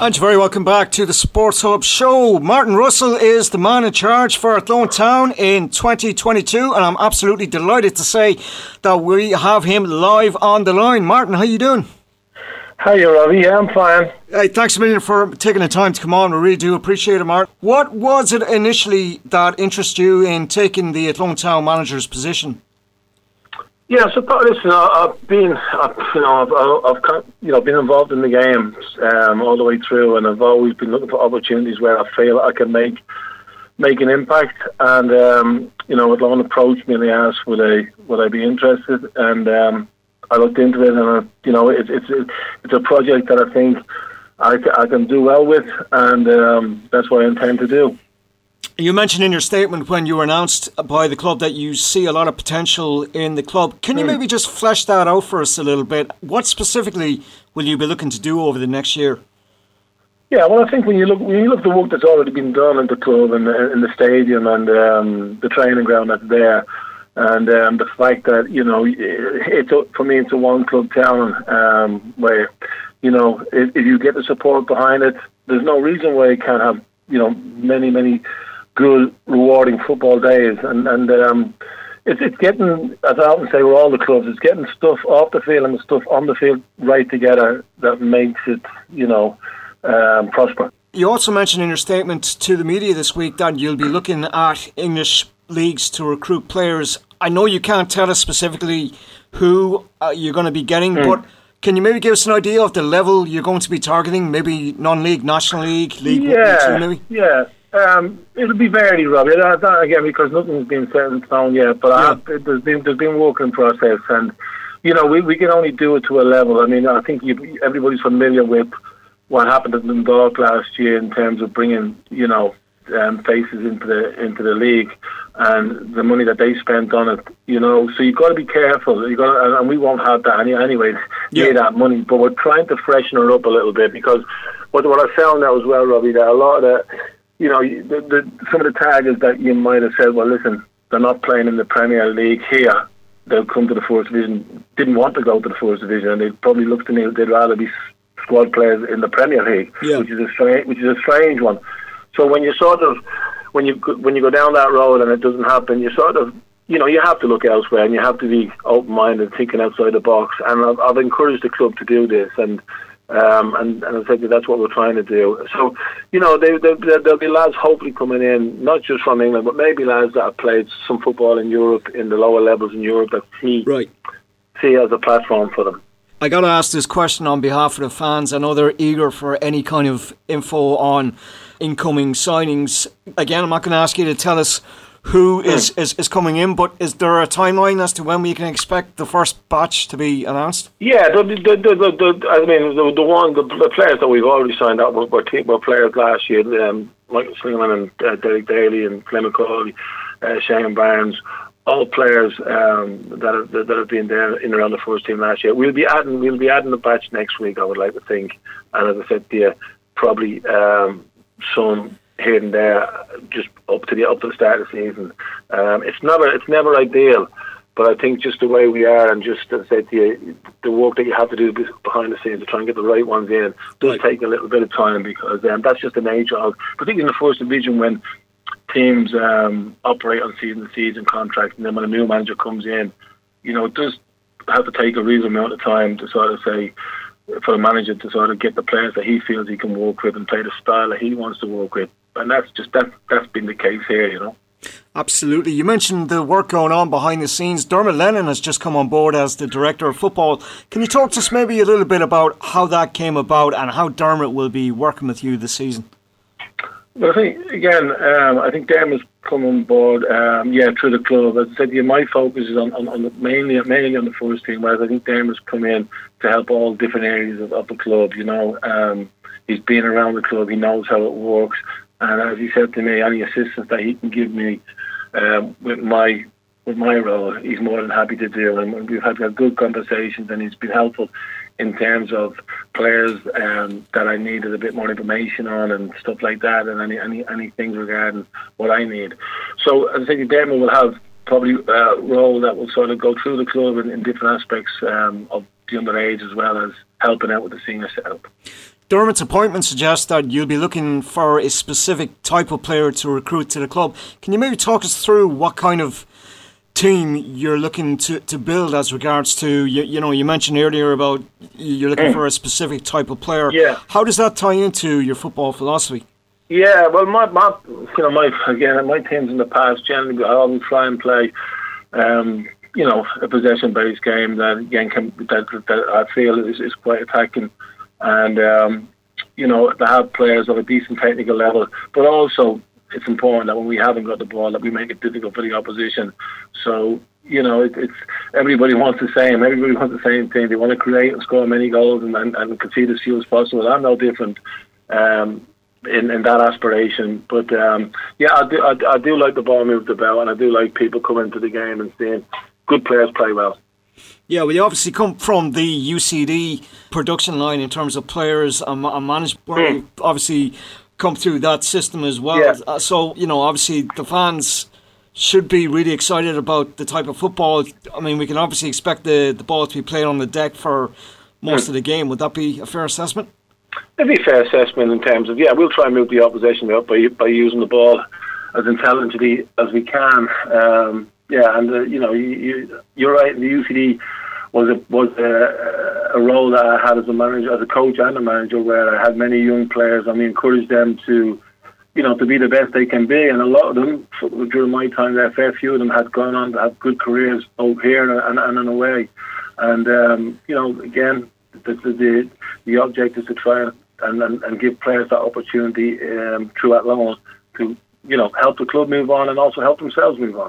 And you're very welcome back to the Sports Hub show. Martin Russell is the man in charge for Athlone Town in 2022, and I'm absolutely delighted to say that we have him live on the line. Martin, how are you doing? Hi, Robbie? Yeah, I'm fine. Hey, thanks a million for taking the time to come on. We really do appreciate it, Martin. What was it initially that interested you in taking the Athlone Town manager's position? Yeah, so listen, I've been, I've, you know, I've, I've, you know, been involved in the games um, all the way through, and I've always been looking for opportunities where I feel I can make make an impact. And um, you know, Athlone approached me and they asked would I would I be interested, and um, I looked into it, and I, you know, it's it's it's a project that I think I, I can do well with, and um, that's what I intend to do. You mentioned in your statement when you were announced by the club that you see a lot of potential in the club. Can you hmm. maybe just flesh that out for us a little bit? What specifically will you be looking to do over the next year? Yeah, well, I think when you look when you look at the work that's already been done in the club and in the stadium and um, the training ground that's there, and um, the fact that you know it's for me it's a one club town um, where you know if, if you get the support behind it, there's no reason why you can't have you know many many good, rewarding football days. And and um, it's it's getting, as I often say, with all the clubs, it's getting stuff off the field and stuff on the field right together that makes it, you know, um, prosper. You also mentioned in your statement to the media this week that you'll be looking at English leagues to recruit players. I know you can't tell us specifically who uh, you're going to be getting, mm. but can you maybe give us an idea of the level you're going to be targeting? Maybe non-league, national league, league yeah, one, maybe. Yeah, um, it'll be varied, Robbie. That, again, because nothing's been set in stone yet. But yeah. have, there's been there's been work in process, and you know we, we can only do it to a level. I mean, I think you, everybody's familiar with what happened at Dundalk last year in terms of bringing you know um, faces into the into the league and the money that they spent on it. You know, so you've got to be careful. You got, and we won't have that any, anyway. Yeah. that money, but we're trying to freshen it up a little bit because what what I found out as well, Robbie, that a lot of the you know, the, the, some of the targets that you might have said, well, listen, they're not playing in the Premier League here. They'll come to the First Division. Didn't want to go to the First Division, and they probably looked to me. They'd rather be squad players in the Premier League, yeah. which is a strange, which is a strange one. So when you sort of when you when you go down that road and it doesn't happen, you sort of you know you have to look elsewhere and you have to be open minded, thinking outside the box. And I've, I've encouraged the club to do this, and um, and, and I think that's what we're trying to do. So, you know, they, they, there'll be lads hopefully coming in, not just from England, but maybe lads that have played some football in Europe, in the lower levels in Europe, that see, right. see as a platform for them. I got to ask this question on behalf of the fans. I know they're eager for any kind of info on incoming signings. Again, I'm not going to ask you to tell us who hmm. is, is, is coming in, but is there a timeline as to when we can expect the first batch to be announced? Yeah, the, the, the, the I mean, the, the one, the, the, players that we've already signed up were, were, team, were players last year, um, Michael Slingerland and uh, Derek Daly and Clement Cawley, uh, Shane Barnes, all players um, that, have, that have been there in around the first team last year. We'll be adding, we'll be adding a batch next week, I would like to think. And as I said to you, probably um, some here and there, just up to the up to the start of the season. Um, it's never it's never ideal, but I think just the way we are and just as I said to you, the work that you have to do behind the scenes to try and get the right ones in does take a little bit of time because um, that's just the nature of, particularly in the first division when teams um, operate on season to season contracts, and then when a new manager comes in, you know, it does have to take a reasonable amount of time to sort of say for the manager to sort of get the players that he feels he can work with and play the style that he wants to work with and that's just that that's been the case here, you know. Absolutely. You mentioned the work going on behind the scenes. Dermot Lennon has just come on board as the director of football. Can you talk to us maybe a little bit about how that came about and how Dermot will be working with you this season? Well, I think again, um, I think Dermot's come on board, um, yeah, through the club. As I said, yeah, my focus is on, on, on the, mainly mainly on the first team, whereas I think Dermot's come in to help all different areas of, of the club. You know, um, he's been around the club, he knows how it works, and as he said to me, any assistance that he can give me um, with my with my role, he's more than happy to do. And we've had good conversations, and he's been helpful in terms of players um, that I needed a bit more information on and stuff like that, and any any any things regarding what I need. So I think Dermot will have probably a role that will sort of go through the club in, in different aspects um, of the underage as well as helping out with the senior setup. Dermot's appointment suggests that you'll be looking for a specific type of player to recruit to the club. Can you maybe talk us through what kind of team you're looking to, to build as regards to you, you know you mentioned earlier about you're looking mm. for a specific type of player. Yeah. How does that tie into your football philosophy? Yeah, well, my, my you know my again my teams in the past generally I always try and play, um, you know, a possession based game that again can, that, that I feel is, is quite attacking, and um, you know to have players of a decent technical level, but also it's important that when we haven't got the ball, that we make it difficult for the opposition. So you know, it, it's everybody wants the same. Everybody wants the same thing. They want to create and score many goals and, and, and concede as few as possible. I'm no different um, in, in that aspiration. But um, yeah, I do, I, I do like the ball moved about, and I do like people coming to the game and seeing good players play well. Yeah, well, you obviously come from the UCD production line in terms of players and, and management. Mm. Obviously, come through that system as well. Yeah. Uh, so, you know, obviously the fans should be really excited about the type of football. I mean, we can obviously expect the, the ball to be played on the deck for most mm. of the game. Would that be a fair assessment? It'd be a fair assessment in terms of, yeah, we'll try and move the opposition up by, by using the ball as intelligently as we can. Um, yeah, and, uh, you know, you, you, you're right, the UCD was a was a, a role that I had as a manager, as a coach and a manager, where I had many young players, and we encouraged them to, you know, to be the best they can be. And a lot of them, during my time there, a fair few of them had gone on to have good careers both here and, and, and away. And um, you know, again, the, the the object is to try and, and, and give players that opportunity um, through loan to you know help the club move on and also help themselves move on.